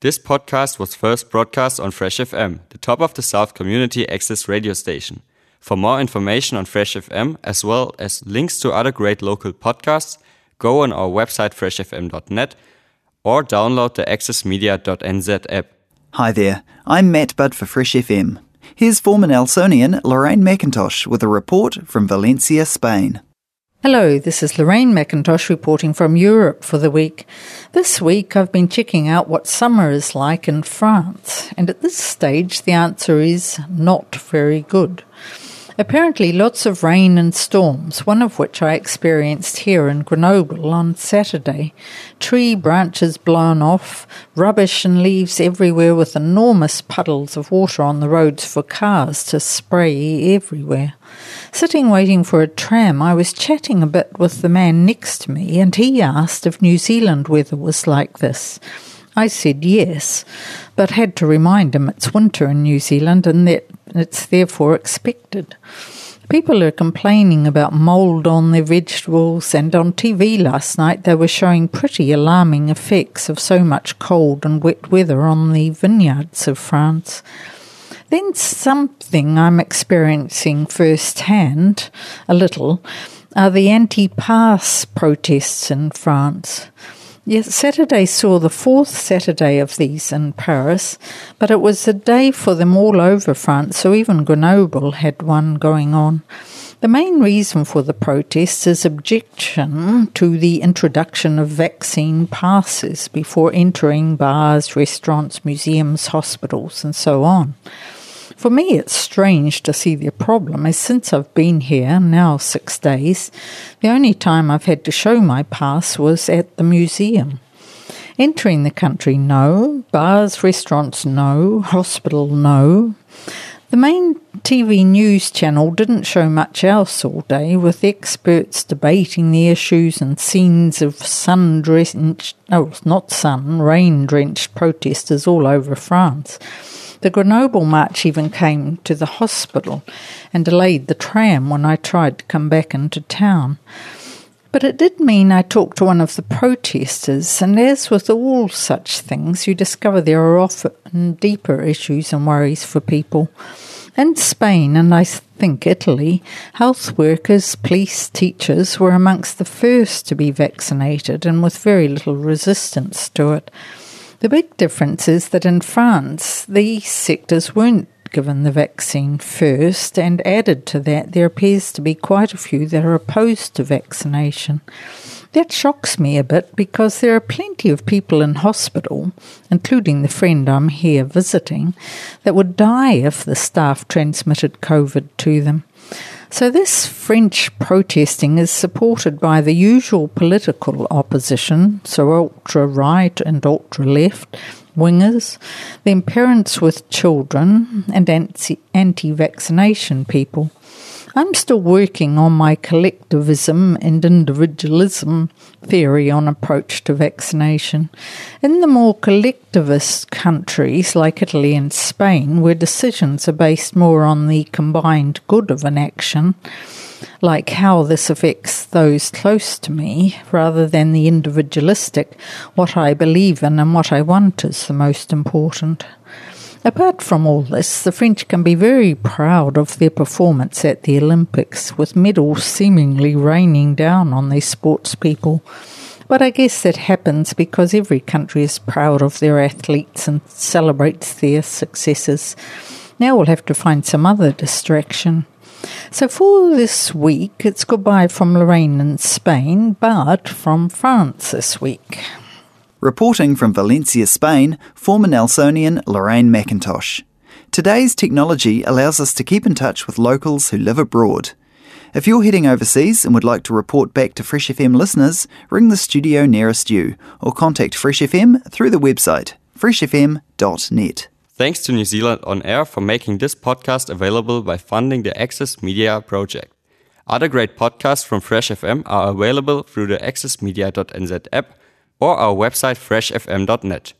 This podcast was first broadcast on Fresh FM, the top of the South community access radio station. For more information on Fresh FM, as well as links to other great local podcasts, go on our website freshfm.net or download the accessmedia.nz app. Hi there, I'm Matt Budd for Fresh FM. Here's former Nelsonian Lorraine MacIntosh with a report from Valencia, Spain. Hello, this is Lorraine MacIntosh reporting from Europe for the week. This week I've been checking out what summer is like in France, and at this stage the answer is not very good. Apparently, lots of rain and storms, one of which I experienced here in Grenoble on Saturday. Tree branches blown off, rubbish and leaves everywhere, with enormous puddles of water on the roads for cars to spray everywhere. Sitting waiting for a tram, I was chatting a bit with the man next to me, and he asked if New Zealand weather was like this. I said yes, but had to remind him it's winter in New Zealand and that it's therefore expected. People are complaining about mould on their vegetables, and on TV last night they were showing pretty alarming effects of so much cold and wet weather on the vineyards of France. Then something I'm experiencing firsthand, a little, are the anti pass protests in France. Yes, Saturday saw the fourth Saturday of these in Paris, but it was a day for them all over France, so even Grenoble had one going on. The main reason for the protests is objection to the introduction of vaccine passes before entering bars, restaurants, museums, hospitals, and so on. For me, it's strange to see the problem, as since I've been here, now six days, the only time I've had to show my pass was at the museum. Entering the country, no. Bars, restaurants, no. Hospital, no. The main TV news channel didn't show much else all day, with experts debating the issues and scenes of sun drenched, no, not sun, rain drenched protesters all over France. The Grenoble March even came to the hospital and delayed the tram when I tried to come back into town. But it did mean I talked to one of the protesters, and as with all such things, you discover there are often deeper issues and worries for people. In Spain, and I think Italy, health workers, police, teachers were amongst the first to be vaccinated and with very little resistance to it. The big difference is that in France, these sectors weren't given the vaccine first, and added to that, there appears to be quite a few that are opposed to vaccination. That shocks me a bit because there are plenty of people in hospital, including the friend I'm here visiting, that would die if the staff transmitted COVID to them. So, this French protesting is supported by the usual political opposition, so ultra right and ultra left, wingers, then parents with children, and anti vaccination people. I'm still working on my collectivism and individualism theory on approach to vaccination. In the more collectivist countries like Italy and Spain, where decisions are based more on the combined good of an action, like how this affects those close to me, rather than the individualistic, what I believe in and what I want is the most important. Apart from all this, the French can be very proud of their performance at the Olympics, with medals seemingly raining down on their sports people. But I guess that happens because every country is proud of their athletes and celebrates their successes. Now we'll have to find some other distraction. So for this week, it's goodbye from Lorraine in Spain, but from France this week. Reporting from Valencia, Spain, former Nelsonian Lorraine MacIntosh. Today's technology allows us to keep in touch with locals who live abroad. If you're heading overseas and would like to report back to Fresh FM listeners, ring the studio nearest you or contact Fresh FM through the website freshfm.net. Thanks to New Zealand On Air for making this podcast available by funding the Access Media project. Other great podcasts from Fresh FM are available through the accessmedia.nz app or our website freshfm.net.